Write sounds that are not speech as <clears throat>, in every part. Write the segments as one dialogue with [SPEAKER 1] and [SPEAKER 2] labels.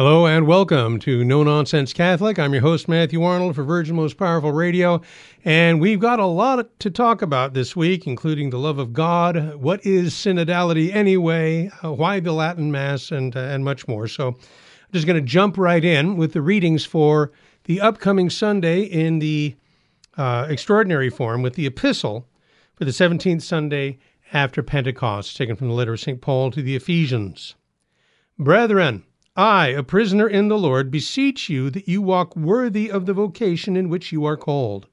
[SPEAKER 1] Hello and welcome to No Nonsense Catholic. I'm your host, Matthew Arnold for Virgin Most Powerful Radio. And we've got a lot to talk about this week, including the love of God, what is synodality anyway, uh, why the Latin Mass, and, uh, and much more. So I'm just going to jump right in with the readings for the upcoming Sunday in the uh, extraordinary form with the epistle for the 17th Sunday after Pentecost, taken from the letter of St. Paul to the Ephesians. Brethren, I, a prisoner in the Lord, beseech you that you walk worthy of the vocation in which you are called,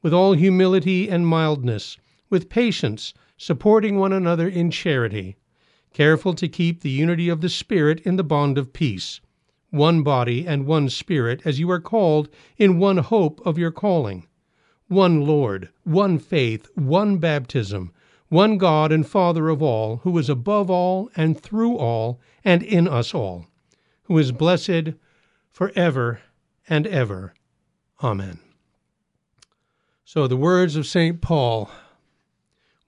[SPEAKER 1] with all humility and mildness, with patience, supporting one another in charity, careful to keep the unity of the Spirit in the bond of peace, one body and one Spirit, as you are called, in one hope of your calling, one Lord, one faith, one baptism, one God and Father of all, who is above all and through all and in us all who is blessed for ever and ever. Amen. So, the words of St. Paul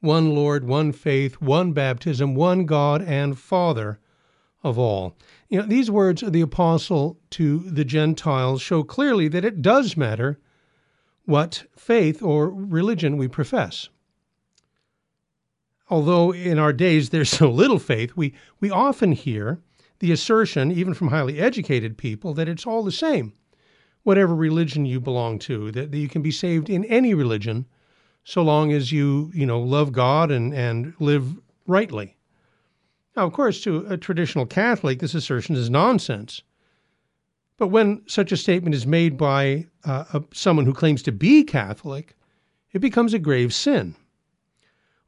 [SPEAKER 1] one Lord, one faith, one baptism, one God and Father of all. You know, these words of the apostle to the Gentiles show clearly that it does matter what faith or religion we profess. Although in our days there's so little faith, we, we often hear the assertion, even from highly educated people, that it's all the same, whatever religion you belong to, that, that you can be saved in any religion so long as you, you know, love God and, and live rightly. Now, of course, to a traditional Catholic, this assertion is nonsense. But when such a statement is made by uh, a, someone who claims to be Catholic, it becomes a grave sin.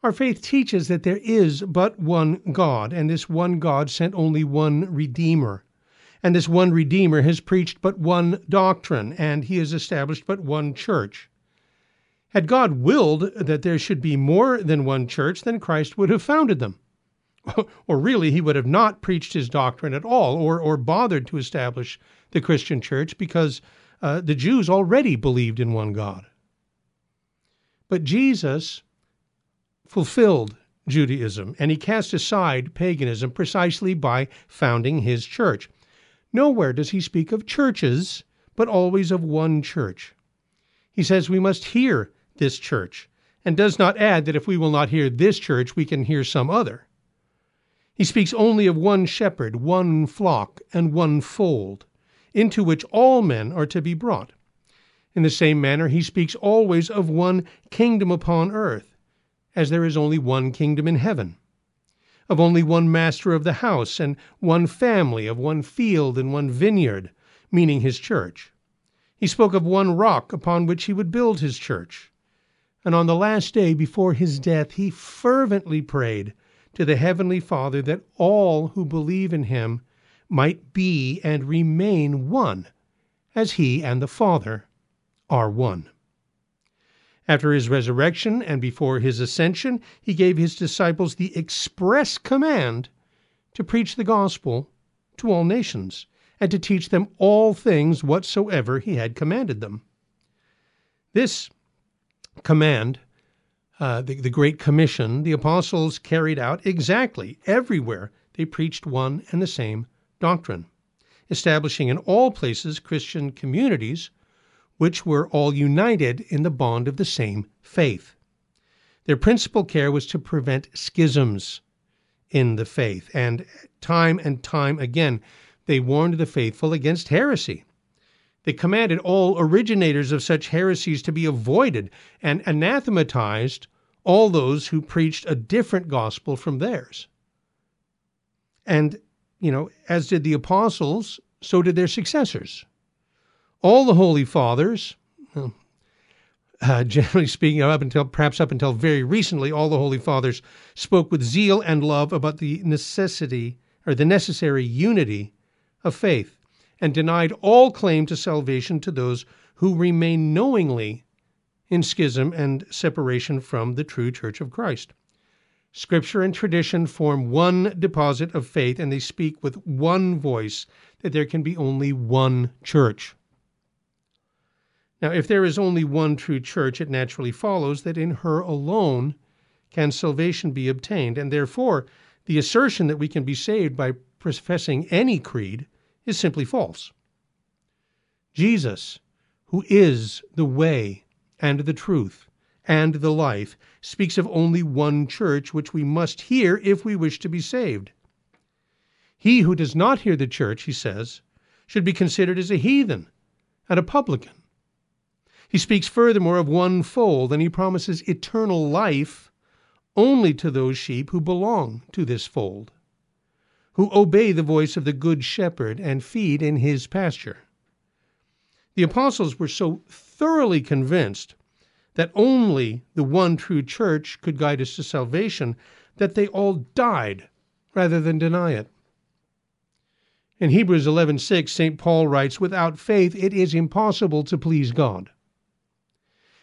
[SPEAKER 1] Our faith teaches that there is but one God, and this one God sent only one Redeemer. And this one Redeemer has preached but one doctrine, and he has established but one church. Had God willed that there should be more than one church, then Christ would have founded them. <laughs> or really, he would have not preached his doctrine at all, or, or bothered to establish the Christian church, because uh, the Jews already believed in one God. But Jesus fulfilled Judaism, and he cast aside paganism precisely by founding his church. Nowhere does he speak of churches, but always of one church. He says we must hear this church, and does not add that if we will not hear this church, we can hear some other. He speaks only of one shepherd, one flock, and one fold, into which all men are to be brought. In the same manner, he speaks always of one kingdom upon earth, as there is only one kingdom in heaven, of only one master of the house, and one family, of one field and one vineyard, meaning his church. He spoke of one rock upon which he would build his church. And on the last day before his death, he fervently prayed to the Heavenly Father that all who believe in him might be and remain one, as he and the Father are one. After his resurrection and before his ascension, he gave his disciples the express command to preach the gospel to all nations and to teach them all things whatsoever he had commanded them. This command, uh, the, the Great Commission, the apostles carried out exactly everywhere they preached one and the same doctrine, establishing in all places Christian communities which were all united in the bond of the same faith. Their principal care was to prevent schisms in the faith, and time and time again they warned the faithful against heresy. They commanded all originators of such heresies to be avoided and anathematized all those who preached a different gospel from theirs. And, you know, as did the apostles, so did their successors all the holy fathers, uh, <laughs> generally speaking, up until perhaps up until very recently, all the holy fathers spoke with zeal and love about the necessity or the necessary unity of faith, and denied all claim to salvation to those who remain knowingly in schism and separation from the true Church of Christ. Scripture and tradition form one deposit of faith, and they speak with one voice that there can be only one church. Now, if there is only one true church, it naturally follows that in her alone can salvation be obtained, and therefore the assertion that we can be saved by professing any creed is simply false. Jesus, who is the way and the truth and the life, speaks of only one church which we must hear if we wish to be saved. He who does not hear the church, he says, should be considered as a heathen and a publican. He speaks furthermore of one fold, and he promises eternal life only to those sheep who belong to this fold, who obey the voice of the Good Shepherd and feed in his pasture. The apostles were so thoroughly convinced that only the one true church could guide us to salvation that they all died rather than deny it. In Hebrews 11:6, St. Paul writes, "Without faith it is impossible to please God."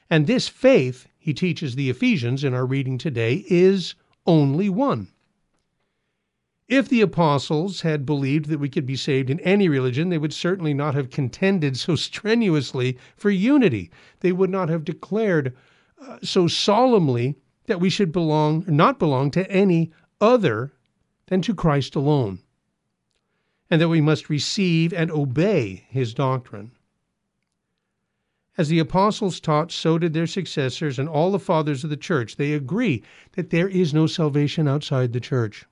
[SPEAKER 1] And this faith, he teaches the Ephesians in our reading today, is only one. If the apostles had believed that we could be saved in any religion, they would certainly not have contended so strenuously for unity. They would not have declared uh, so solemnly that we should belong not belong to any other than to Christ alone and that we must receive and obey his doctrine. As the apostles taught, so did their successors and all the fathers of the church. They agree that there is no salvation outside the church.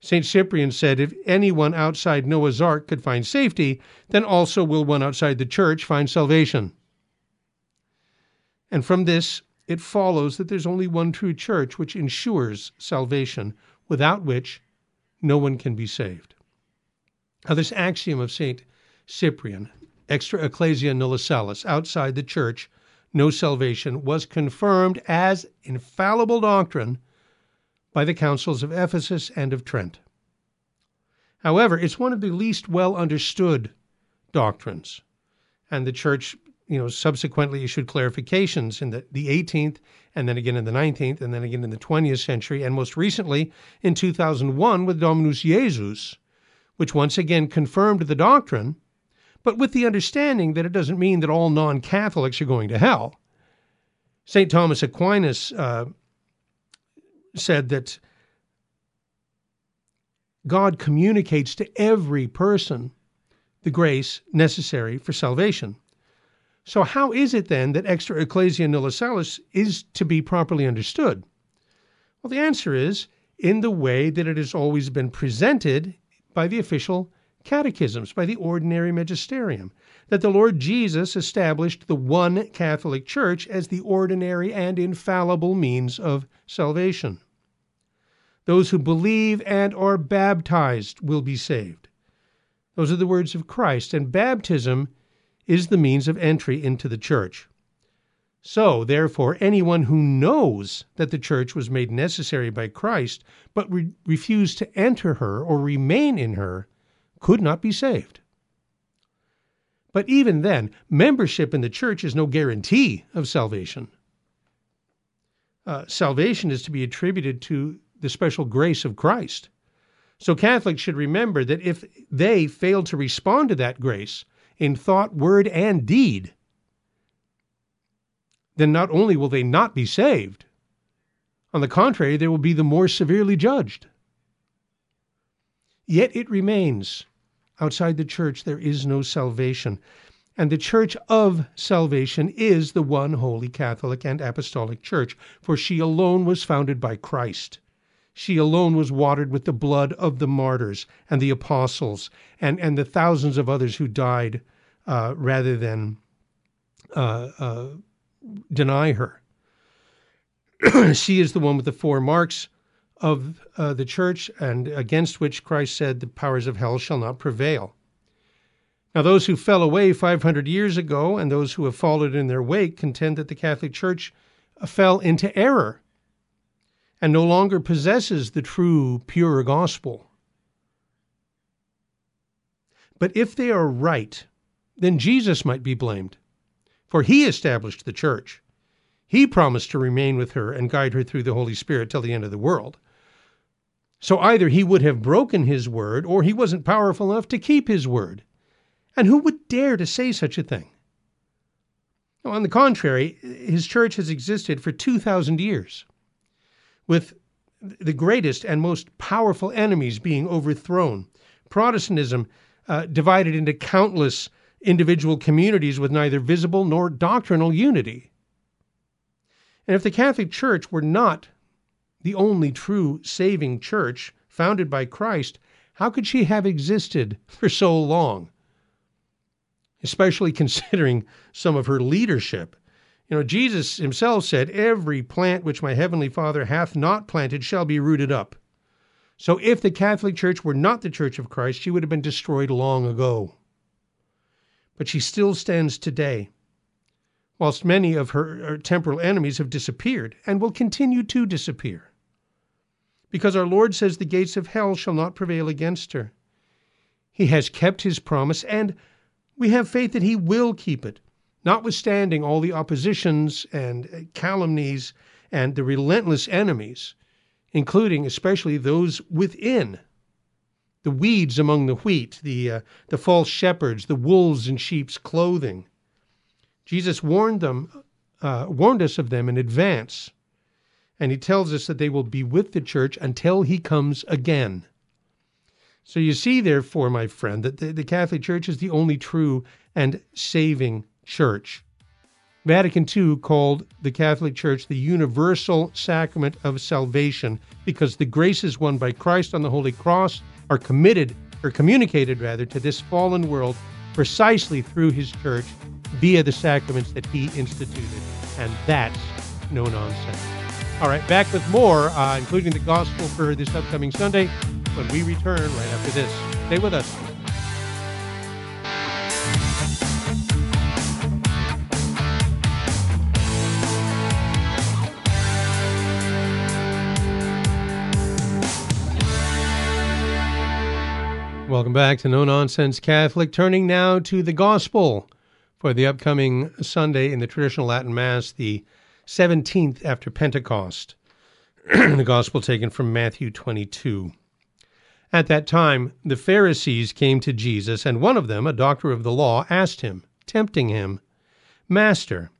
[SPEAKER 1] St. Cyprian said, If anyone outside Noah's ark could find safety, then also will one outside the church find salvation. And from this, it follows that there's only one true church which ensures salvation, without which no one can be saved. Now, this axiom of St. Cyprian, extra ecclesia nulla salus, outside the church, no salvation, was confirmed as infallible doctrine by the councils of Ephesus and of Trent. However, it's one of the least well understood doctrines, and the church you know, subsequently issued clarifications in the, the 18th, and then again in the 19th, and then again in the 20th century, and most recently in 2001 with Dominus Jesus, which once again confirmed the doctrine, but with the understanding that it doesn't mean that all non Catholics are going to hell. St. Thomas Aquinas uh, said that God communicates to every person the grace necessary for salvation. So, how is it then that extra ecclesia nulla salus is to be properly understood? Well, the answer is in the way that it has always been presented by the official catechisms, by the ordinary magisterium, that the Lord Jesus established the one Catholic Church as the ordinary and infallible means of salvation. Those who believe and are baptized will be saved. Those are the words of Christ, and baptism is the means of entry into the church. So, therefore, anyone who knows that the church was made necessary by Christ, but re- refused to enter her or remain in her, could not be saved. But even then, membership in the church is no guarantee of salvation. Uh, salvation is to be attributed to the special grace of Christ. So Catholics should remember that if they fail to respond to that grace in thought, word, and deed, then not only will they not be saved, on the contrary, they will be the more severely judged. Yet it remains outside the church there is no salvation. And the church of salvation is the one holy Catholic and Apostolic Church, for she alone was founded by Christ. She alone was watered with the blood of the martyrs and the apostles and, and the thousands of others who died uh, rather than uh, uh, deny her. <clears throat> she is the one with the four marks of uh, the church, and against which Christ said, The powers of hell shall not prevail. Now, those who fell away 500 years ago and those who have followed in their wake contend that the Catholic Church uh, fell into error and no longer possesses the true, pure gospel. But if they are right, then Jesus might be blamed for he established the church. He promised to remain with her and guide her through the Holy Spirit till the end of the world. So either he would have broken his word or he wasn't powerful enough to keep his word. And who would dare to say such a thing? on the contrary, his church has existed for 2,000 years, with the greatest and most powerful enemies being overthrown. Protestantism uh, divided into countless individual communities with neither visible nor doctrinal unity. And if the Catholic Church were not the only true saving church founded by Christ, how could she have existed for so long? Especially <laughs> considering some of her leadership. You know, Jesus himself said, Every plant which my heavenly Father hath not planted shall be rooted up. So if the Catholic Church were not the Church of Christ, she would have been destroyed long ago. But she still stands today, whilst many of her, temporal enemies have disappeared and will continue to disappear. Because our Lord says the gates of hell shall not prevail against her. He has kept his promise, and we have faith that he will keep it, notwithstanding all the oppositions and calumnies and the relentless enemies including especially those within the weeds among the wheat, the, uh, the false shepherds, the wolves in sheep's clothing. Jesus warned them, uh, warned us of them in advance, and he tells us that they will be with the church until he comes again. So you see, therefore, my friend, that the, the Catholic Church is the only true and saving church. Vatican II called the Catholic Church the universal sacrament of salvation because the graces won by Christ on the Holy Cross are committed or communicated rather to this fallen world precisely through his church via the sacraments that he instituted. And that's no nonsense. All right, back with more, uh, including the gospel for this upcoming Sunday when we return right after this. Stay with us. Welcome back to No Nonsense Catholic. Turning now to the Gospel for the upcoming Sunday in the traditional Latin Mass, the 17th after Pentecost. <clears throat> the Gospel taken from Matthew 22. At that time, the Pharisees came to Jesus, and one of them, a doctor of the law, asked him, tempting him, Master,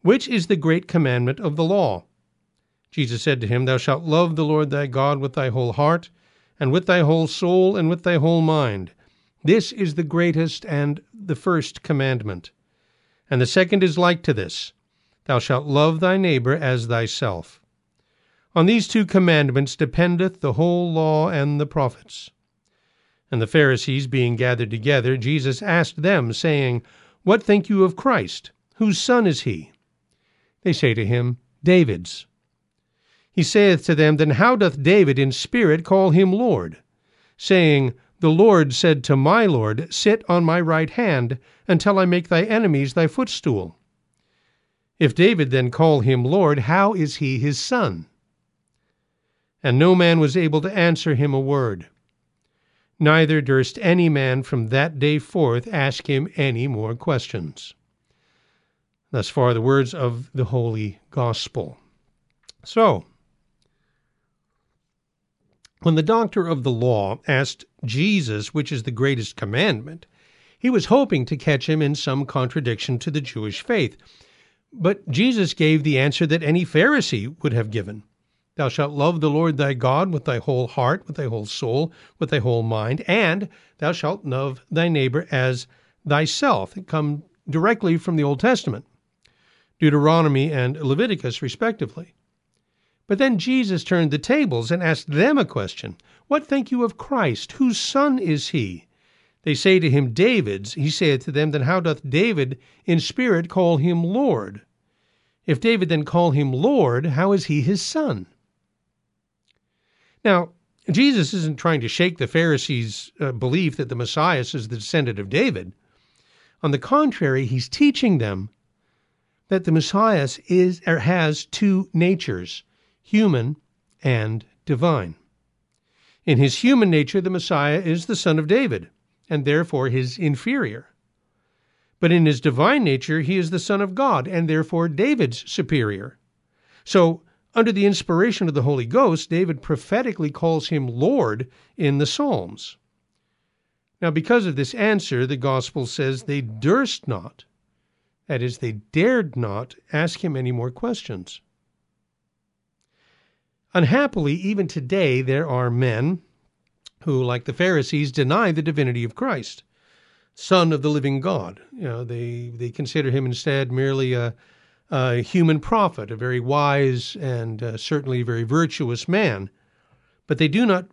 [SPEAKER 1] which is the great commandment of the law? Jesus said to him, Thou shalt love the Lord thy God with thy whole heart and with thy whole soul, and with thy whole mind. This is the greatest and the first commandment. And the second is like to this Thou shalt love thy neighbor as thyself. On these two commandments dependeth the whole law and the prophets. And the Pharisees being gathered together, Jesus asked them, saying, What think you of Christ? Whose son is he? They say to him, David's. He saith to them, Then how doth David in spirit call him Lord? Saying, The Lord said to my Lord, Sit on my right hand, until I make thy enemies thy footstool. If David then call him Lord, how is he his son? And no man was able to answer him a word. Neither durst any man from that day forth ask him any more questions. Thus far the words of the Holy Gospel. So, when the doctor of the law asked Jesus which is the greatest commandment, he was hoping to catch him in some contradiction to the Jewish faith. But Jesus gave the answer that any Pharisee would have given Thou shalt love the Lord thy God with thy whole heart, with thy whole soul, with thy whole mind, and thou shalt love thy neighbor as thyself. It comes directly from the Old Testament, Deuteronomy and Leviticus, respectively. But then Jesus turned the tables and asked them a question What think you of Christ? Whose son is he? They say to him, David's. He saith to them, Then how doth David in spirit call him Lord? If David then call him Lord, how is he his son? Now, Jesus isn't trying to shake the Pharisees' uh, belief that the Messiah is the descendant of David. On the contrary, he's teaching them that the Messiah is or has two natures human and divine. In his human nature, the Messiah is the son of David, and therefore his inferior. But in his divine nature, he is the Son of God, and therefore David's superior. So, under the inspiration of the Holy Ghost, David prophetically calls him Lord in the Psalms. Now, because of this answer, the Gospel says they durst not, that is, they dared not, ask him any more questions. Unhappily, even today, there are men who, like the Pharisees, deny the divinity of Christ. Son of the living God. You know, they, they consider him instead merely a, a human prophet, a very wise and uh, certainly very virtuous man. But they do not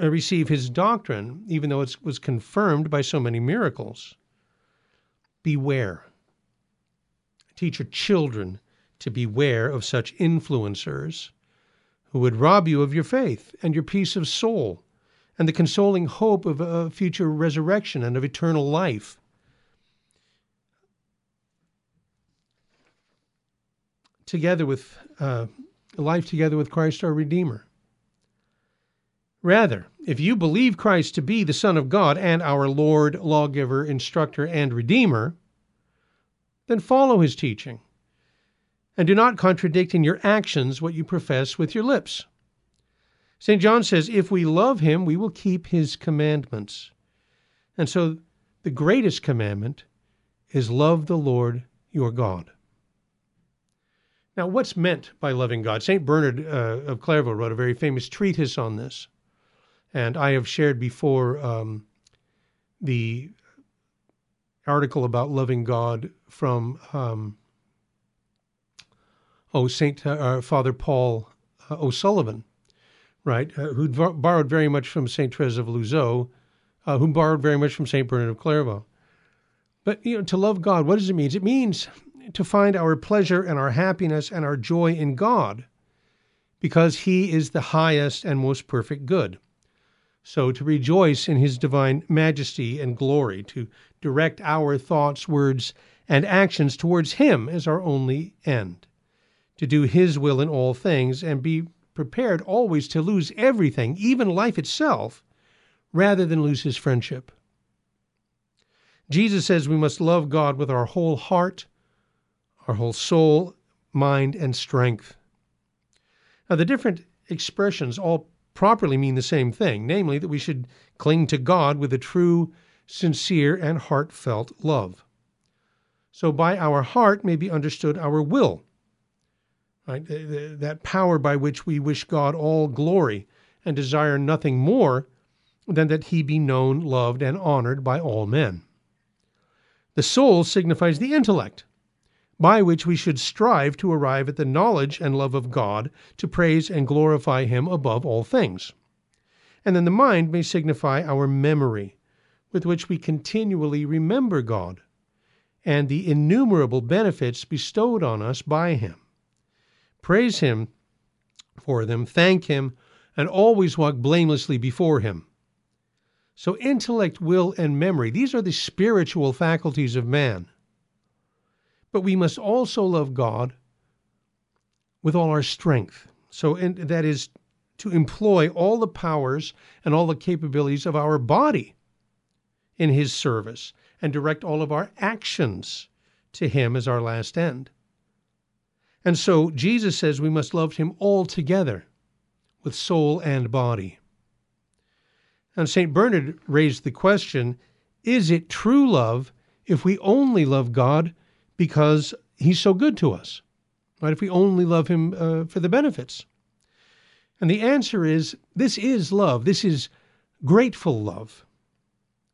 [SPEAKER 1] uh, receive his doctrine, even though it was confirmed by so many miracles. Beware. Teach your children to beware of such influencers who would rob you of your faith and your peace of soul and the consoling hope of a future resurrection and of eternal life. Together with uh, life together with Christ our Redeemer. Rather, if you believe Christ to be the Son of God and our Lord, lawgiver, instructor, and Redeemer, then follow his teaching and do not contradict in your actions what you profess with your lips. St. John says, If we love him, we will keep his commandments. And so the greatest commandment is love the Lord your God. Now, what's meant by loving God? St. Bernard uh, of Clairvaux wrote a very famous treatise on this. And I have shared before um, the article about loving God from um, oh Saint uh, Father Paul uh, O'Sullivan, right, uh, who borrowed very much from Saint Therese of Lisieux, uh, who borrowed very much from Saint Bernard of Clairvaux. But you know, to love God, what does it mean? It means to find our pleasure and our happiness and our joy in God, because He is the highest and most perfect good. So to rejoice in His divine majesty and glory, to direct our thoughts, words, and actions towards Him as our only end to do His will in all things and be prepared always to lose everything, even life itself, rather than lose His friendship. Jesus says we must love God with our whole heart, our whole soul, mind, and strength. Now, the different expressions all properly mean the same thing, namely that we should cling to God with a true, sincere, and heartfelt love. So, by our heart may be understood our will, right? that power by which we wish God all glory and desire nothing more than that he be known, loved, and honored by all men. The soul signifies the intellect, by which we should strive to arrive at the knowledge and love of God, to praise and glorify him above all things. And then the mind may signify our memory, with which we continually remember God and the innumerable benefits bestowed on us by him praise Him for them, thank Him, and always walk blamelessly before Him. So, intellect, will, and memory, these are the spiritual faculties of man. But we must also love God with all our strength. So, that is to employ all the powers and all the capabilities of our body in His service and direct all of our actions to Him as our last end. And so Jesus says we must love him altogether with soul and body. And St. Bernard raised the question is it true love if we only love God because he's so good to us? Right? If we only love him uh, for the benefits? And the answer is this is love. This is grateful love,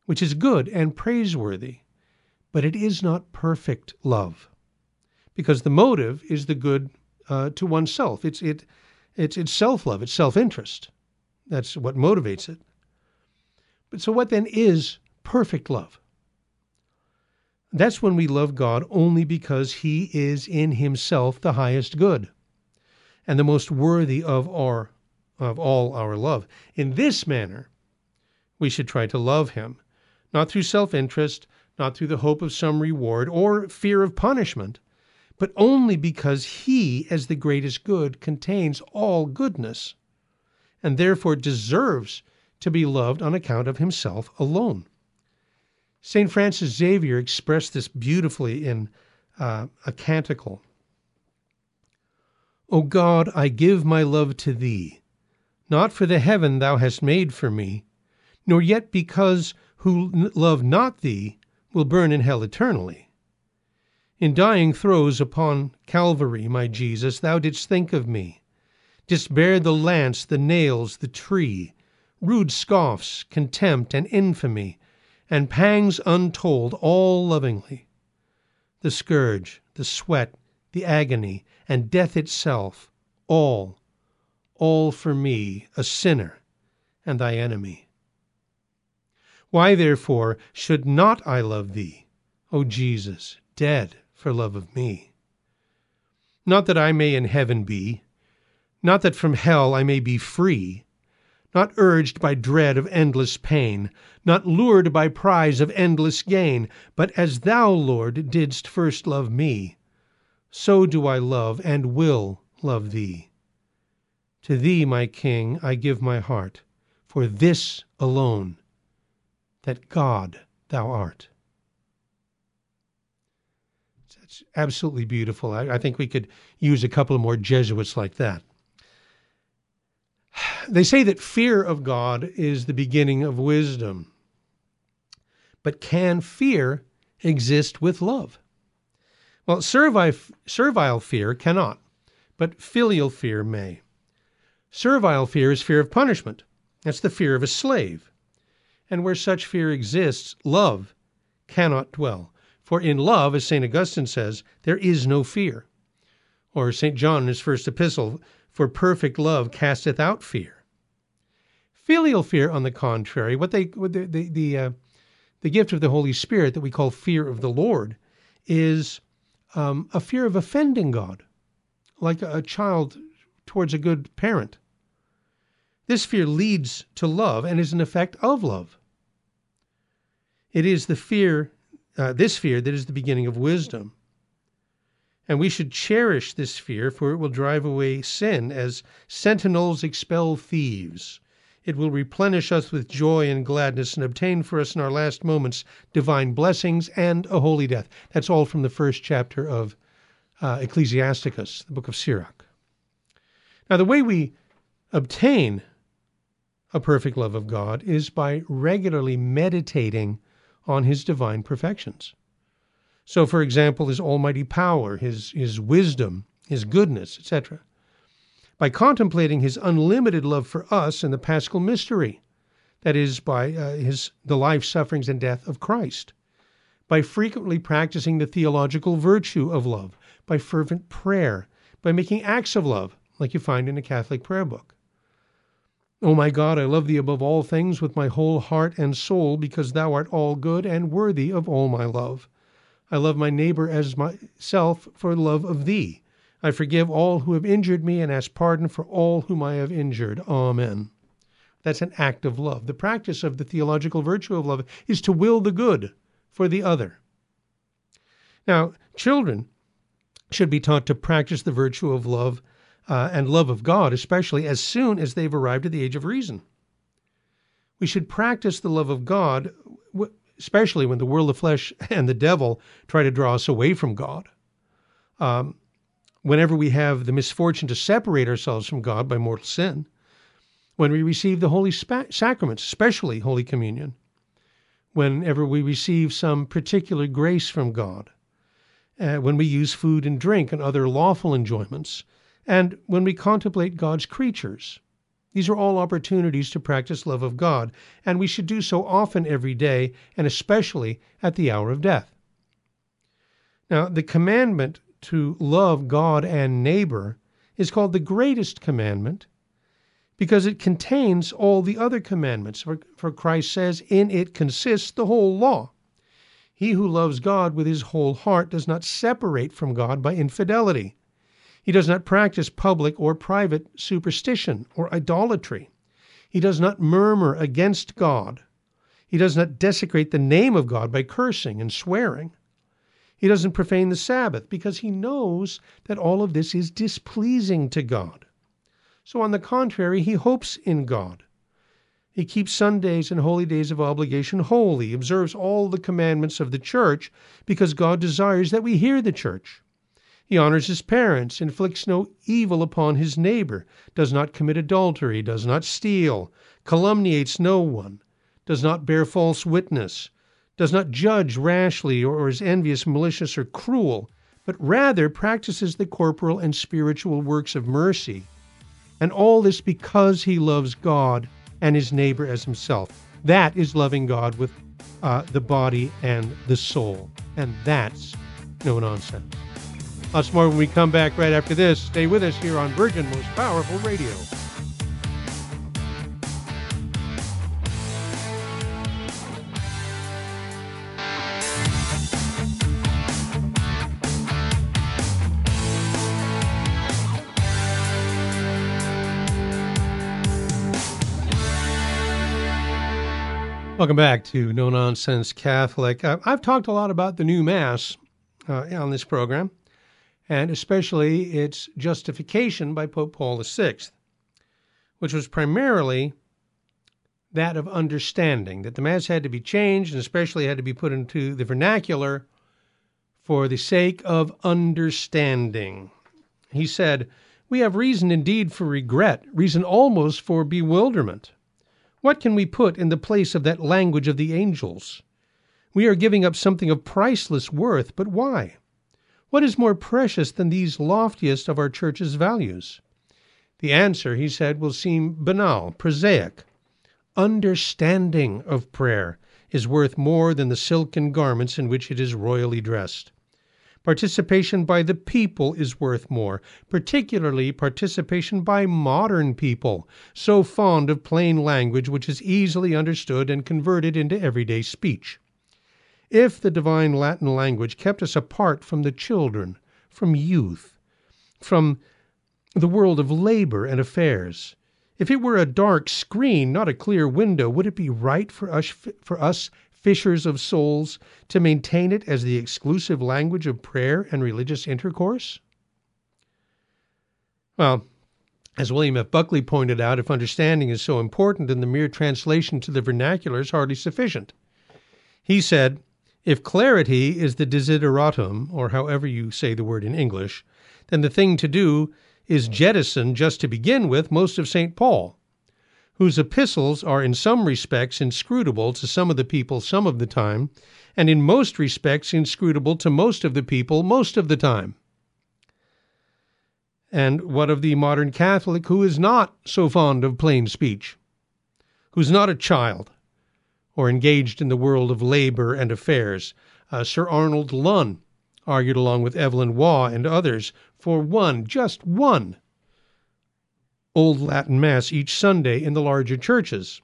[SPEAKER 1] which is good and praiseworthy, but it is not perfect love because the motive is the good uh, to oneself. It's it, it's it's self love. It's self interest. That's what motivates it. But so, what then is perfect love? That's when we love God only because He is in Himself the highest good, and the most worthy of our of all our love. In this manner, we should try to love Him, not through self interest, not through the hope of some reward or fear of punishment, but only because he, as the greatest good, contains all goodness, and therefore deserves to be loved on account of himself alone. St. Francis Xavier expressed this beautifully in uh, a canticle. O God, I give my love to thee, not for the heaven thou hast made for me, nor yet because who love not thee will burn in hell eternally in dying throes upon Calvary, my Jesus, thou didst think of me, didst bear the lance, the nails, the tree, rude scoffs, contempt, and infamy, and pangs untold, all lovingly. The scourge, the sweat, the agony, and death itself, all, all for me, a sinner and thy enemy. Why, therefore, should not I love thee, O Jesus, dead for love of me? Not that I may in heaven be, not that from hell I may be free, not urged by dread of endless pain, not lured by prize of endless gain, but as thou, Lord, didst first love me, so do I love and will love thee. To thee, my King, I give my heart, for this alone, that God thou art. Absolutely beautiful. I, I think we could use a couple more Jesuits like that. <sighs> They say that fear of God is the beginning of wisdom. But can fear exist with love? Well, servile, servile fear cannot, but filial fear may. Servile fear is fear of punishment. That's the fear of a slave. And where such fear exists, love cannot dwell. For in love, as St. Augustine says, there is no fear. Or St. John in his first epistle, for perfect love casteth out fear. Filial fear, on the contrary, what they what the the the, uh, the gift of the Holy Spirit that we call fear of the Lord, is um, a fear of offending God, like a child towards a good parent. This fear leads to love and is an effect of love. It is the fear, uh, this fear, that is the beginning of wisdom. And we should cherish this fear, for it will drive away sin as sentinels expel thieves. It will replenish us with joy and gladness and obtain for us in our last moments divine blessings and a holy death. That's all from the first chapter of uh, Ecclesiasticus, the book of Sirach. Now, the way we obtain a perfect love of God is by regularly meditating on his divine perfections. So, for example, his almighty power, his, his wisdom, his goodness, etc. By contemplating his unlimited love for us in the paschal mystery, that is, by uh, his, the life, sufferings, and death of Christ. By frequently practicing the theological virtue of love, by fervent prayer, by making acts of love, like you find in a Catholic prayer book. O my God, I love thee above all things with my whole heart and soul, because thou art all good and worthy of all my love. I love my neighbor as myself for love of thee. I forgive all who have injured me and ask pardon for all whom I have injured. Amen. That's an act of love. The practice of the theological virtue of love is to will the good for the other. Now, children should be taught to practice the virtue of love uh, and love of God, especially as soon as they've arrived at the age of reason. We should practice the love of God especially when the world of flesh <laughs> and the devil try to draw us away from God. Um, whenever we have the misfortune to separate ourselves from God by mortal sin, when we receive the holy spa- sacraments, especially Holy Communion, whenever we receive some particular grace from God, uh, when we use food and drink and other lawful enjoyments, and when we contemplate God's creatures, these are all opportunities to practice love of God, and we should do so often every day, and especially at the hour of death. Now, the commandment to love God and neighbor is called the greatest commandment because it contains all the other commandments. For, for Christ says, In it consists the whole law. He who loves God with his whole heart does not separate from God by infidelity. He does not practice public or private superstition or idolatry. He does not murmur against God. He does not desecrate the name of God by cursing and swearing. He doesn't profane the Sabbath because he knows that all of this is displeasing to God. So, on the contrary, he hopes in God. He keeps Sundays and holy days of obligation holy, observes all the commandments of the church because God desires that we hear the church. He honors his parents, inflicts no evil upon his neighbor, does not commit adultery, does not steal, calumniates no one, does not bear false witness, does not judge rashly or is envious, malicious, or cruel, but rather practices the corporal and spiritual works of mercy. And all this because he loves God and his neighbor as himself. That is loving God with uh, the body and the soul. And that's no nonsense. Lots more when we come back right after this. Stay with us here on Virgin Most Powerful Radio. Welcome back to No Nonsense Catholic. Uh, I've talked a lot about the new Mass uh, on this program, and especially its justification by Pope Paul VI, which was primarily that of understanding, that the Mass had to be changed and especially had to be put into the vernacular for the sake of understanding. He said, We have reason indeed for regret, reason almost for bewilderment. What can we put in the place of that language of the angels? We are giving up something of priceless worth, but why? What is more precious than these loftiest of our Church's values? The answer, he said, will seem banal, prosaic. Understanding of prayer is worth more than the silken garments in which it is royally dressed. Participation by the people is worth more, particularly participation by modern people, so fond of plain language which is easily understood and converted into everyday speech. If the divine Latin language kept us apart from the children, from youth, from the world of labor and affairs, if it were a dark screen, not a clear window, would it be right for us, for us fishers of souls to maintain it as the exclusive language of prayer and religious intercourse? Well, as William F. Buckley pointed out, if understanding is so important, then the mere translation to the vernacular is hardly sufficient. He said, if clarity is the desideratum, or however you say the word in English, then the thing to do is jettison, just to begin with, most of St. Paul whose epistles are in some respects inscrutable to some of the people some of the time, and in most respects inscrutable to most of the people most of the time. And what of the modern Catholic who is not so fond of plain speech, who's not a child, or engaged in the world of labor and affairs? Uh, Sir Arnold Lunn argued along with Evelyn Waugh and others for one, just one, Old Latin Mass each Sunday in the larger churches.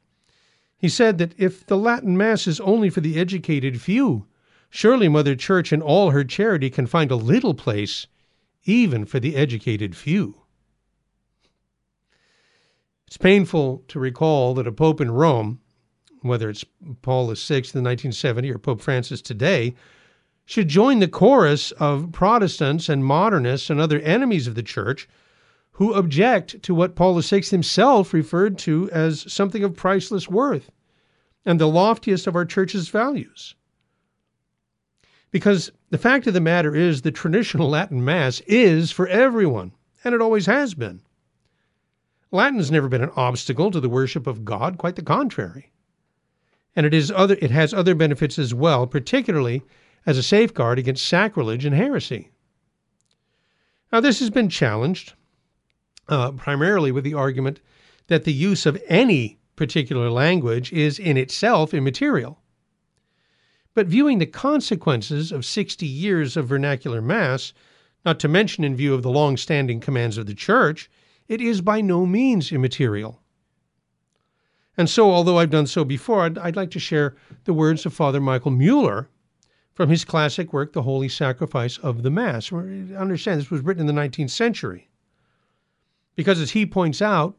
[SPEAKER 1] He said that if the Latin Mass is only for the educated few, surely Mother Church in all her charity can find a little place even for the educated few. It's painful to recall that a pope in Rome, whether it's Paul VI in 1970 or Pope Francis today, should join the chorus of Protestants and modernists and other enemies of the church who object to what Paul VI himself referred to as something of priceless worth and the loftiest of our church's values. Because the fact of the matter is, the traditional Latin Mass is for everyone, and it always has been. Latin has never been an obstacle to the worship of God, quite the contrary. And it, is other, it has other benefits as well, particularly as a safeguard against sacrilege and heresy. Now, this has been challenged uh, primarily with the argument that the use of any particular language is in itself immaterial. But viewing the consequences of 60 years of vernacular Mass, not to mention in view of the long standing commands of the Church, it is by no means immaterial. And so, although I've done so before, I'd, I'd like to share the words of Father Michael Mueller from his classic work, The Holy Sacrifice of the Mass. Understand, this was written in the 19th century. Because, as he points out,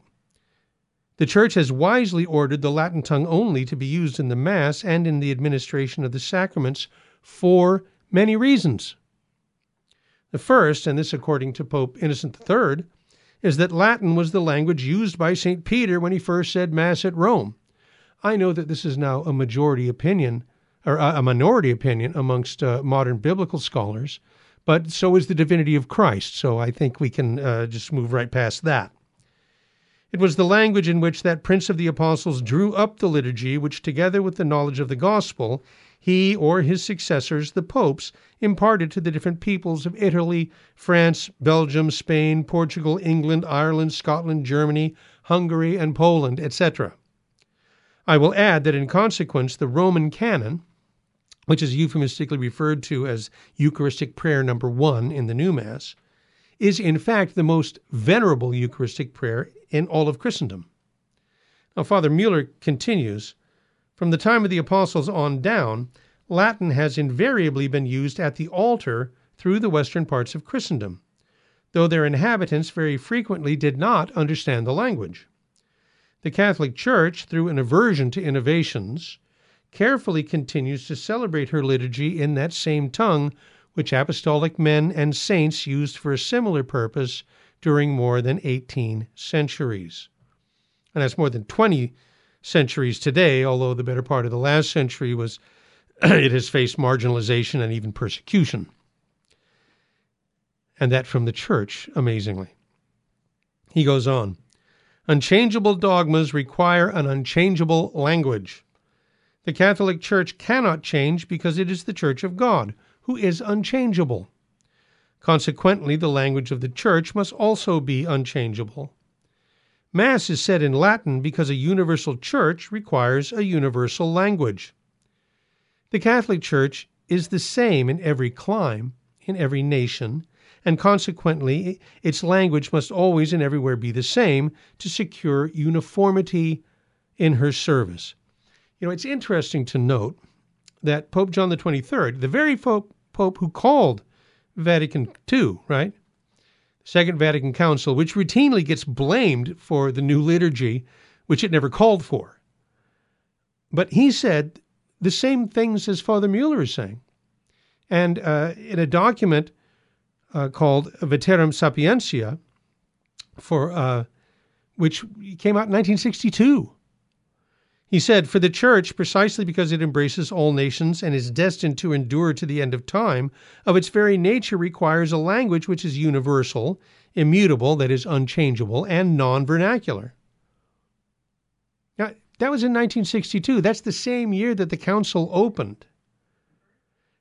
[SPEAKER 1] the Church has wisely ordered the Latin tongue only to be used in the Mass and in the administration of the sacraments for many reasons. The first, and this according to Pope Innocent III, is that Latin was the language used by St. Peter when he first said Mass at Rome. I know that this is now a majority opinion, or a minority opinion amongst uh, modern biblical scholars, but so is the divinity of Christ. So I think we can uh, just move right past that. It was the language in which that Prince of the Apostles drew up the liturgy, which, together with the knowledge of the gospel, he or his successors, the popes, imparted to the different peoples of Italy, France, Belgium, Spain, Portugal, England, Ireland, Scotland, Germany, Hungary, and Poland, etc. I will add that in consequence, the Roman canon, which is euphemistically referred to as Eucharistic prayer number one in the new Mass, is in fact the most venerable Eucharistic prayer in all of Christendom. Now, Father Mueller continues From the time of the apostles on down, Latin has invariably been used at the altar through the western parts of Christendom, though their inhabitants very frequently did not understand the language. The Catholic Church, through an aversion to innovations, carefully continues to celebrate her liturgy in that same tongue which apostolic men and saints used for a similar purpose during more than 18 centuries. And that's more than 20 centuries today, although the better part of the last century was <clears throat> it has faced marginalization and even persecution. And that from the church, amazingly. He goes on Unchangeable dogmas require an unchangeable language. The Catholic Church cannot change because it is the Church of God, who is unchangeable. Consequently, the language of the Church must also be unchangeable. Mass is said in Latin because a universal Church requires a universal language. The Catholic Church is the same in every clime, in every nation, and consequently its language must always and everywhere be the same to secure uniformity in her service. You know, it's interesting to note that Pope John the 23rd, the very pope, pope who called Vatican II, right? Second Vatican Council, which routinely gets blamed for the new liturgy, which it never called for. But he said the same things as Father Mueller is saying. And uh, in a document uh, called Veterum Sapientia, for uh, which came out in 1962. He said, For the church, precisely because it embraces all nations and is destined to endure to the end of time, of its very nature requires a language which is universal, immutable, that is, unchangeable, and non vernacular. Now, that was in 1962. That's the same year that the council opened.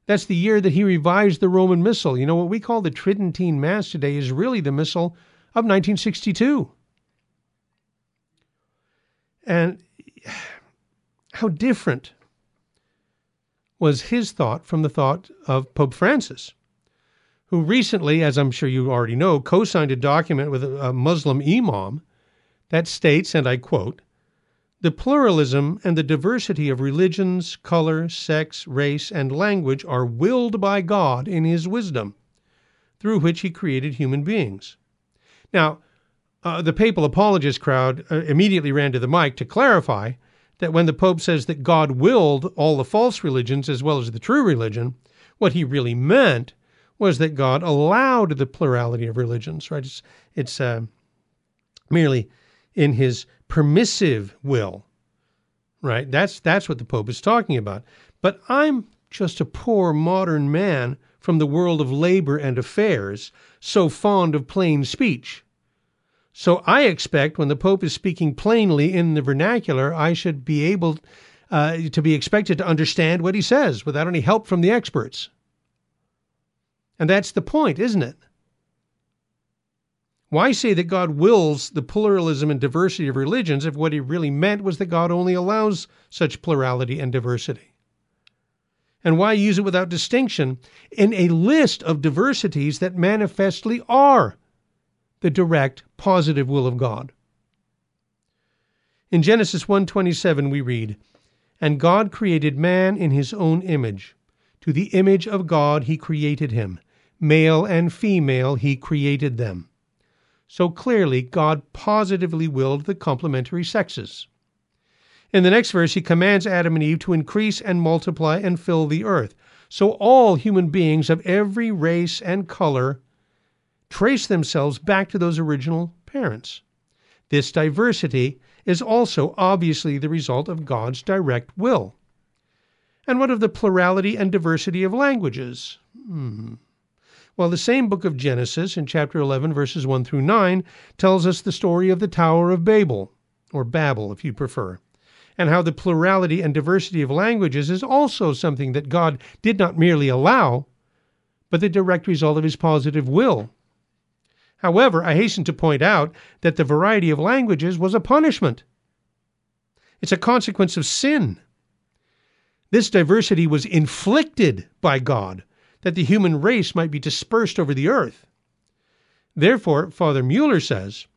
[SPEAKER 1] That's the year that he revised the Roman Missal. You know, what we call the Tridentine Mass today is really the Missal of 1962. And how different was his thought from the thought of Pope Francis, who recently, as I'm sure you already know, co signed a document with a Muslim imam that states, and I quote, the pluralism and the diversity of religions, color, sex, race, and language are willed by God in His wisdom, through which He created human beings. Now, uh, the papal apologist crowd uh, immediately ran to the mic to clarify that when the Pope says that God willed all the false religions as well as the true religion, what he really meant was that God allowed the plurality of religions, right? It's, it's uh, merely in his permissive will. Right? That's that's what the Pope is talking about. But I'm just a poor modern man from the world of labor and affairs, so fond of plain speech. So I expect when the Pope is speaking plainly in the vernacular, I should be able uh, to be expected to understand what he says without any help from the experts. And that's the point, isn't it? Why say that God wills the pluralism and diversity of religions if what he really meant was that God only allows such plurality and diversity? And why use it without distinction in a list of diversities that manifestly are the direct positive will of God? In Genesis 1:27 we read, "And God created man in his own image; to the image of God he created him; male and female he created them." So clearly, God positively willed the complementary sexes. In the next verse, he commands Adam and Eve to increase and multiply and fill the earth. So all human beings of every race and color trace themselves back to those original parents. This diversity is also obviously the result of God's direct will. And what of the plurality and diversity of languages? Hmm. Well, the same book of Genesis, in chapter 11, verses 1 through 9, tells us the story of the Tower of Babel, or Babel if you prefer, and how the plurality and diversity of languages is also something that God did not merely allow, but the direct result of his positive will. However, I hasten to point out that the variety of languages was a punishment. It's a consequence of sin. This diversity was inflicted by God that the human race might be dispersed over the earth. Therefore, Father Mueller says,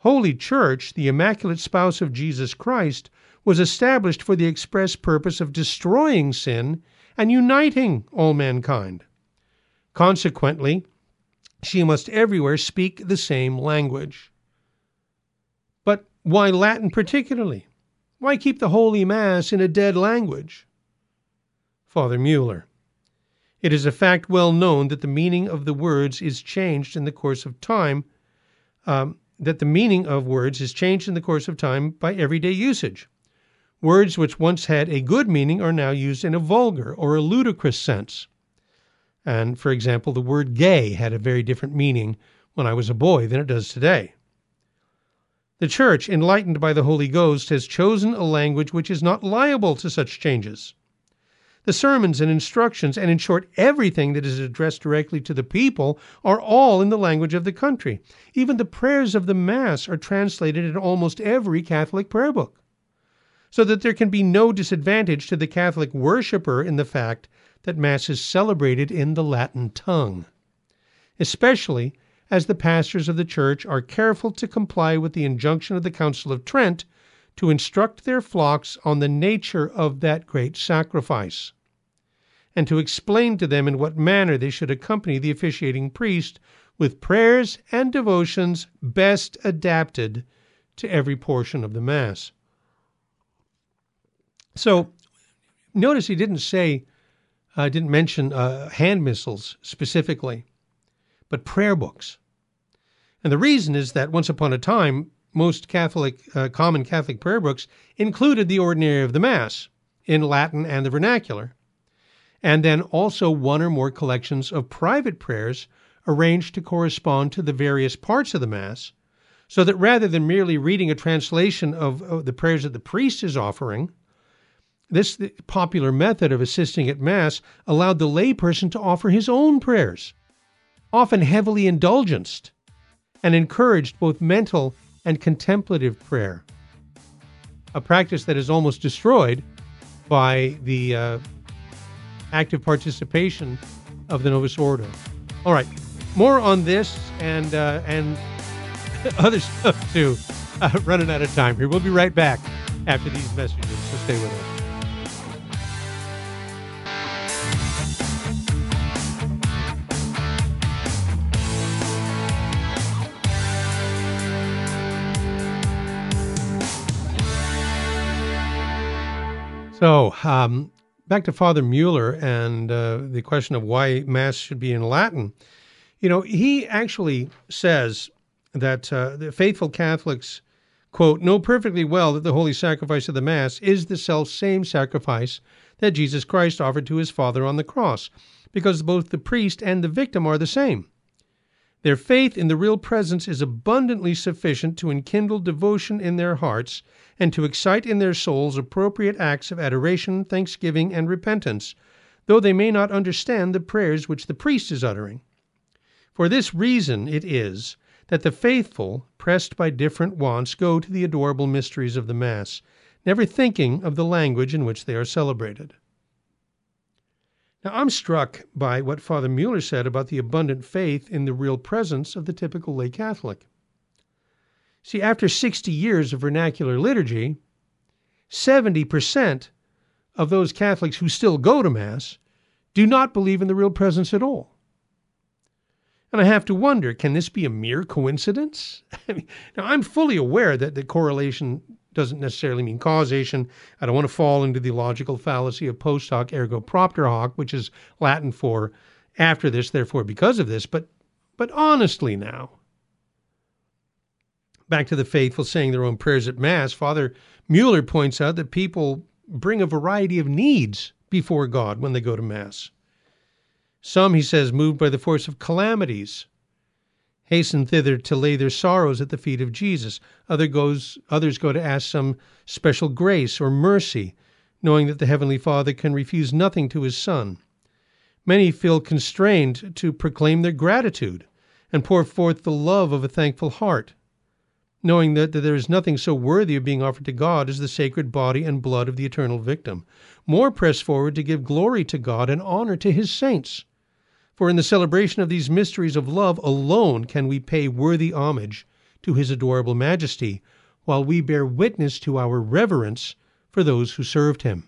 [SPEAKER 1] Holy Church, the Immaculate Spouse of Jesus Christ, was established for the express purpose of destroying sin and uniting all mankind. Consequently, she must everywhere speak the same language. But why Latin particularly? Why keep the Holy Mass in a dead language? Father Mueller. It is a fact well known that the meaning of the words is changed in the course of time, um, that the meaning of words is changed in the course of time by everyday usage. Words which once had a good meaning are now used in a vulgar or a ludicrous sense. And, for example, the word gay had a very different meaning when I was a boy than it does today. The Church, enlightened by the Holy Ghost, has chosen a language which is not liable to such changes. The sermons and instructions, and in short, everything that is addressed directly to the people, are all in the language of the country. Even the prayers of the Mass are translated in almost every Catholic prayer book so that there can be no disadvantage to the Catholic worshipper in the fact that Mass is celebrated in the Latin tongue, especially as the pastors of the Church are careful to comply with the injunction of the Council of Trent to instruct their flocks on the nature of that great sacrifice, and to explain to them in what manner they should accompany the officiating priest with prayers and devotions best adapted to every portion of the Mass. So notice he didn't say, uh, didn't mention uh, hand missals specifically, but prayer books. And the reason is that once upon a time, most Catholic, uh, common Catholic prayer books included the ordinary of the Mass in Latin and the vernacular, and then also one or more collections of private prayers arranged to correspond to the various parts of the Mass, so that rather than merely reading a translation of, of the prayers that the priest is offering, this popular method of assisting at Mass allowed the layperson to offer his own prayers, often heavily indulgenced, and encouraged both mental and contemplative prayer, a practice that is almost destroyed by the uh, active participation of the Novus Ordo. All right, more on this and uh, and <laughs> other stuff too. Uh, <laughs> running out of time here. We'll be right back after these messages, so stay with us. So, um, back to Father Mueller and uh, the question of why Mass should be in Latin. You know, he actually says that uh, the faithful Catholics, quote, know perfectly well that the holy sacrifice of the Mass is the self same sacrifice that Jesus Christ offered to his Father on the cross, because both the priest and the victim are the same. Their faith in the real presence is abundantly sufficient to enkindle devotion in their hearts and to excite in their souls appropriate acts of adoration, thanksgiving, and repentance, though they may not understand the prayers which the priest is uttering. For this reason it is that the faithful, pressed by different wants, go to the adorable mysteries of the Mass, never thinking of the language in which they are celebrated. Now, I'm struck by what Father Mueller said about the abundant faith in the real presence of the typical lay Catholic. See, after 60 years of vernacular liturgy, 70% of those Catholics who still go to Mass do not believe in the real presence at all. And I have to wonder can this be a mere coincidence? <laughs> now, I'm fully aware that the correlation doesn't necessarily mean causation. I don't want to fall into the logical fallacy of post hoc ergo propter hoc, which is Latin for after this, therefore because of this. But but honestly now, back to the faithful saying their own prayers at Mass, Father Mueller points out that people bring a variety of needs before God when they go to Mass. Some, he says, moved by the force of calamities, hasten thither to lay their sorrows at the feet of Jesus. Other goes, others go to ask some special grace or mercy, knowing that the Heavenly Father can refuse nothing to His Son. Many feel constrained to proclaim their gratitude and pour forth the love of a thankful heart. knowing that, that there is nothing so worthy of being offered to God as the sacred body and blood of the eternal victim. More press forward to give glory to God and honor to his saints. For in the celebration of these mysteries of love alone can we pay worthy homage to his adorable majesty, while we bear witness to our reverence for those who served him.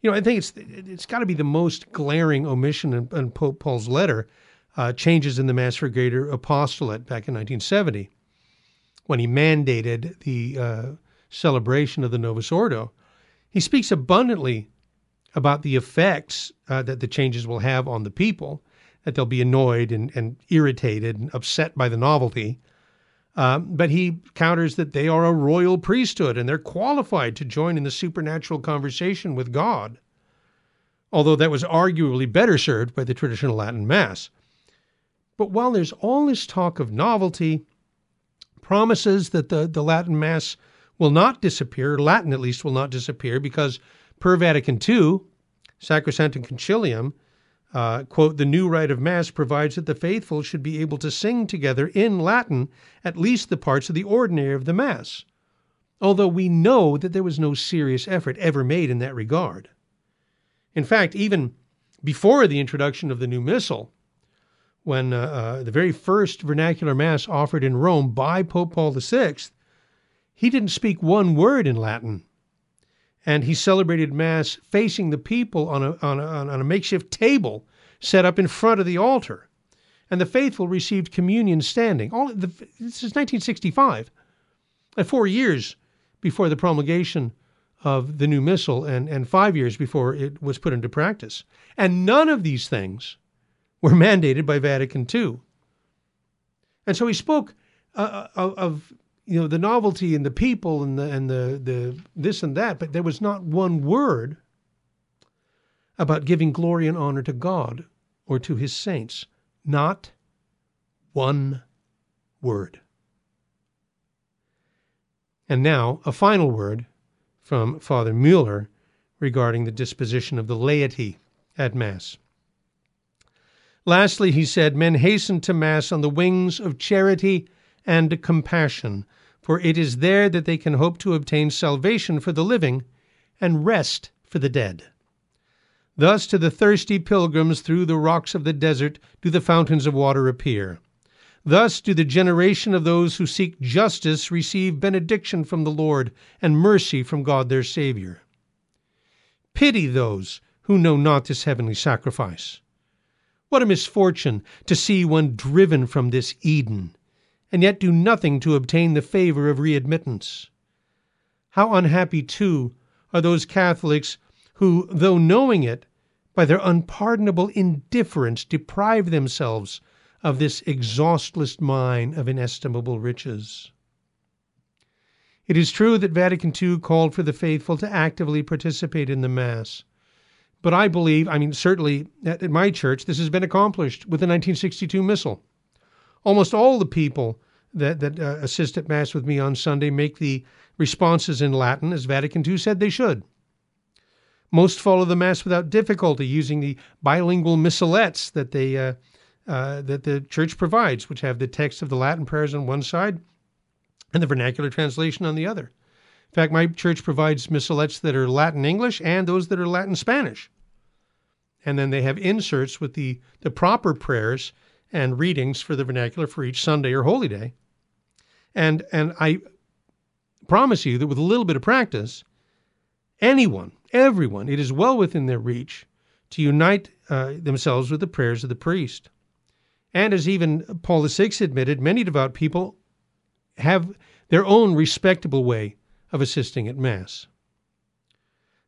[SPEAKER 1] You know, I think it's it's got to be the most glaring omission in, in Pope Paul's letter, uh, changes in the Mass for Greater Apostolate back in 1970, when he mandated the uh, celebration of the Novus Ordo. He speaks abundantly about the effects uh, that the changes will have on the people, that they'll be annoyed and, and irritated and upset by the novelty. Um, but he counters that they are a royal priesthood and they're qualified to join in the supernatural conversation with God, although that was arguably better served by the traditional Latin Mass. But while there's all this talk of novelty, promises that the, the Latin Mass will not disappear, Latin at least will not disappear, because per Vatican II, Sacrosanctum Concilium, uh, quote, the new rite of Mass provides that the faithful should be able to sing together in Latin at least the parts of the ordinary of the Mass, although we know that there was no serious effort ever made in that regard. In fact, even before the introduction of the new Missal, when uh, uh, the very first vernacular Mass offered in Rome by Pope Paul VI, he didn't speak one word in Latin and he celebrated Mass facing the people on a, on a, on a makeshift table set up in front of the altar. And the faithful received communion standing. All the, this is 1965, uh, four years before the promulgation of the new missal and, and five years before it was put into practice. And none of these things were mandated by Vatican II. And so he spoke uh, uh of you know the novelty and the people and the and the the this and that, but there was not one word about giving glory and honor to God or to his saints. Not one word. And now a final word from Father Mueller regarding the disposition of the laity at Mass. Lastly, he said, Men hasten to Mass on the wings of charity and compassion, for it is there that they can hope to obtain salvation for the living and rest for the dead. Thus to the thirsty pilgrims through the rocks of the desert do the fountains of water appear. Thus do the generation of those who seek justice receive benediction from the Lord and mercy from God their Saviour. Pity those who know not this heavenly sacrifice. What a misfortune to see one driven from this Eden and yet do nothing to obtain the favor of readmittance. How unhappy, too, are those Catholics who, though knowing it, by their unpardonable indifference deprive themselves of this exhaustless mine of inestimable riches. It is true that Vatican II called for the faithful to actively participate in the Mass. But I believe, I mean, certainly at my church, this has been accomplished with the 1962 Missal. Almost all the people that, that uh, assist at Mass with me on Sunday make the responses in Latin, as Vatican II said they should. Most follow the Mass without difficulty using the bilingual missalettes that, they, uh, uh, that the Church provides, which have the text of the Latin prayers on one side and the vernacular translation on the other. In fact, my church provides missalettes that are Latin English and those that are Latin Spanish. And then they have inserts with the, the proper prayers and readings for the vernacular for each Sunday or holy day. And and I promise you that with a little bit of practice, anyone, everyone, it is well within their reach to unite uh, themselves with the prayers of the priest. And as even Paul VI admitted, many devout people have their own respectable way of assisting at Mass.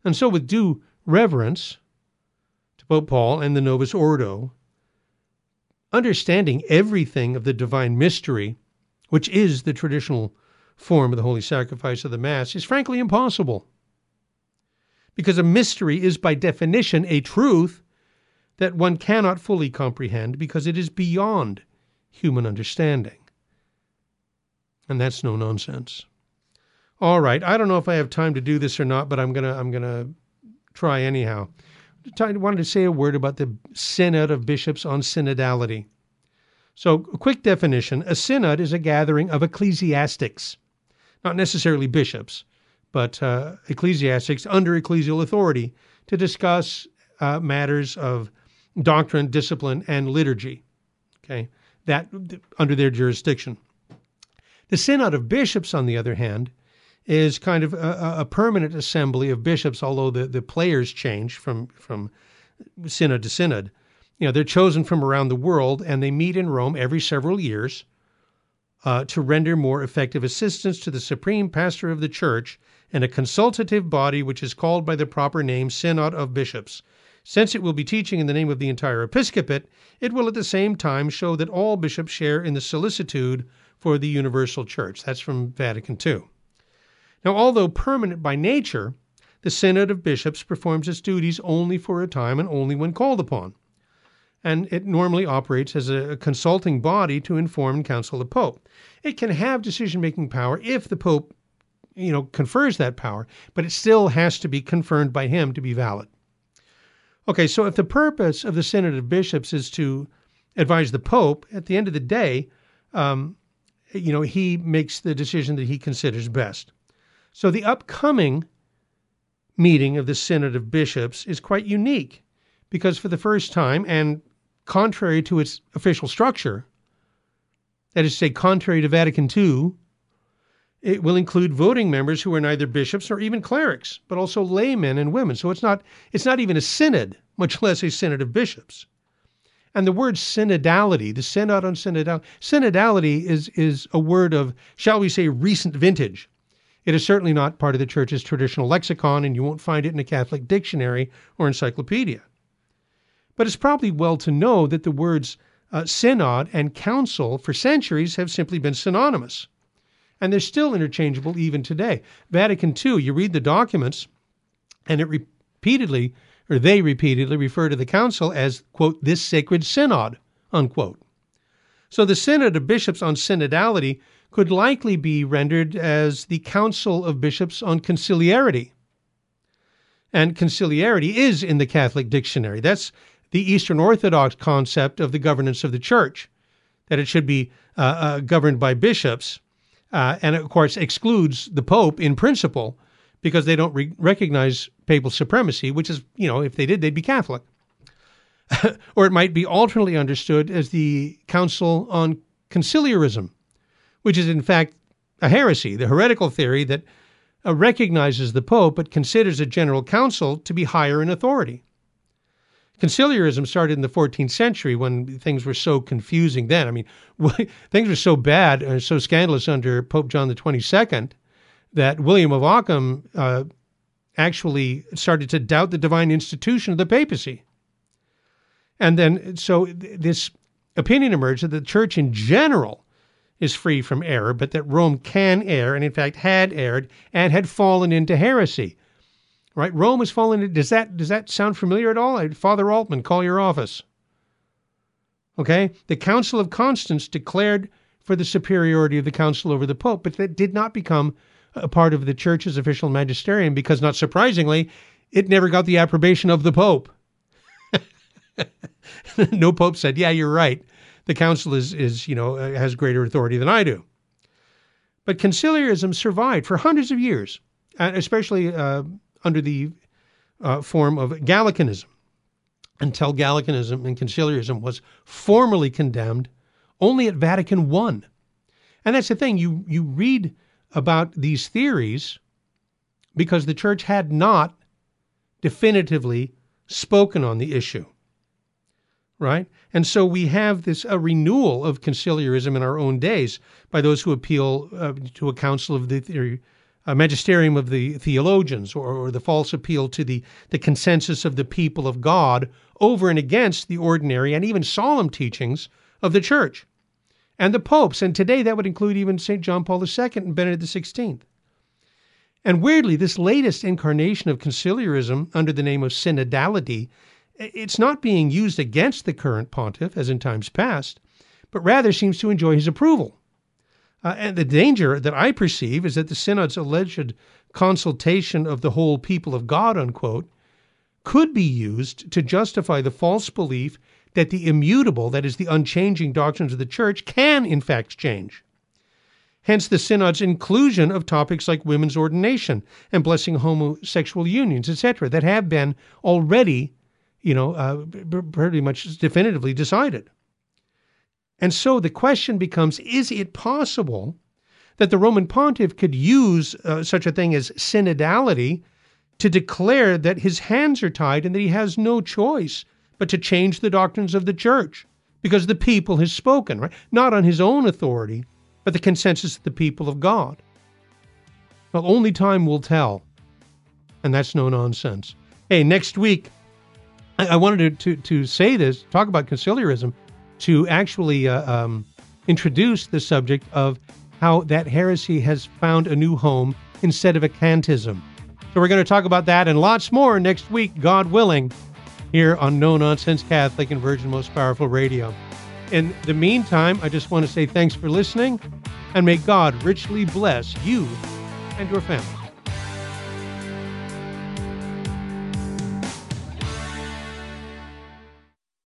[SPEAKER 1] And so, with due reverence to Pope Paul and the Novus Ordo, understanding everything of the divine mystery, which is the traditional form of the holy sacrifice of the Mass, is frankly impossible. Because a mystery is, by definition, a truth that one cannot fully comprehend because it is beyond human understanding. And that's no nonsense. All right, I don't know if I have time to do this or not, but I'm gonna I'm gonna try anyhow. I wanted to say a word about the Synod of Bishops on synodality. So, a quick definition a synod is a gathering of ecclesiastics, not necessarily bishops, but uh, ecclesiastics under ecclesial authority to discuss uh, matters of doctrine, discipline, and liturgy. Okay, that under their jurisdiction. The Synod of Bishops, on the other hand, is kind of a, a permanent assembly of bishops, although the, the players change from, from synod to synod. You know, they're chosen from around the world and they meet in Rome every several years uh, to render more effective assistance to the supreme pastor of the church and a consultative body which is called by the proper name Synod of Bishops. Since it will be teaching in the name of the entire episcopate, it will at the same time show that all bishops share in the solicitude for the universal church. That's from Vatican II. Now, although permanent by nature, the Synod of Bishops performs its duties only for a time and only when called upon. And it normally operates as a consulting body to inform and counsel the Pope. It can have decision making power if the Pope you know, confers that power, but it still has to be confirmed by him to be valid. Okay, so if the purpose of the Synod of Bishops is to advise the Pope, at the end of the day, um, you know, he makes the decision that he considers best. So the upcoming meeting of the Synod of Bishops is quite unique because for the first time, and contrary to its official structure, that is to say, contrary to Vatican II, it will include voting members who are neither bishops nor even clerics, but also laymen and women. So it's not it's not even a synod, much less a synod of bishops. And the word synodality, the synod on synodality, synodality is is a word of, shall we say, recent vintage. It is certainly not part of the church's traditional lexicon, and you won't find it in a Catholic dictionary or encyclopedia. But it's probably well to know that the words uh, synod and council for centuries have simply been synonymous. And they're still interchangeable even today. Vatican II, you read the documents, and it repeatedly, or they repeatedly refer to the council as, quote, this sacred synod, unquote. So the Synod of Bishops on synodality could likely be rendered as the Council of Bishops on Conciliarity. And conciliarity is in the Catholic dictionary. That's the Eastern Orthodox concept of the governance of the church, that it should be uh, uh, governed by bishops, uh, and of course excludes the Pope in principle because they don't re- recognize papal supremacy, which is, you know, if they did, they'd be Catholic. <laughs> or it might be alternately understood as the Council on Conciliarism, which is in fact a heresy, the heretical theory that uh, recognizes the Pope but considers a general council to be higher in authority. Conciliarism started in the 14th century when things were so confusing then. I mean, <laughs> things were so bad and so scandalous under Pope John the 22nd that William of Ockham uh, actually started to doubt the divine institution of the papacy. And then, so this opinion emerged that the church in general is free from error, but that Rome can err, and in fact had erred and had fallen into heresy. Right? Rome has fallen into. Does that does that sound familiar at all? Father Altman, call your office. Okay, the Council of Constance declared for the superiority of the council over the Pope, but that did not become a part of the Church's official magisterium because, not surprisingly, it never got the approbation of the Pope. <laughs> no Pope said, "Yeah, you're right the council is, is you know, uh, has greater authority than I do. But conciliarism survived for hundreds of years, especially uh, under the uh, form of Gallicanism, until Gallicanism and conciliarism was formally condemned only at Vatican I. And that's the thing, you, you read about these theories because the church had not definitively spoken on the issue right? And so we have this a renewal of conciliarism in our own days by those who appeal uh, to a council of the a magisterium of the theologians, or, or the false appeal to the, the consensus of the people of God over and against the ordinary and even solemn teachings of the church and the popes. And today that would include even St. John Paul II and Benedict XVI. And weirdly, this latest incarnation of conciliarism under the name of synodality it's not being used against the current pontiff, as in times past, but rather seems to enjoy his approval. Uh, and the danger that I perceive is that the synod's alleged consultation of the whole people of God, unquote, could be used to justify the false belief that the immutable, that is, the unchanging doctrines of the church, can in fact change. Hence the synod's inclusion of topics like women's ordination and blessing homosexual unions, etc., that have been already, you know, uh, pretty much definitively decided. And so the question becomes is it possible that the Roman pontiff could use uh, such a thing as synodality to declare that his hands are tied and that he has no choice but to change the doctrines of the church because the people has spoken, right? Not on his own authority, but the consensus of the people of God. Well, only time will tell. And that's no nonsense. Hey, next week, I, I wanted to, to, to, say this, talk about conciliarism, to actually uh, um, introduce the subject of how that heresy has found a new home in sedevacantism. So we're going to talk about that and lots more next week, God willing, here on No Nonsense Catholic and Virgin Most Powerful Radio. In the meantime, I just want to say thanks for listening and may God richly bless you and your family.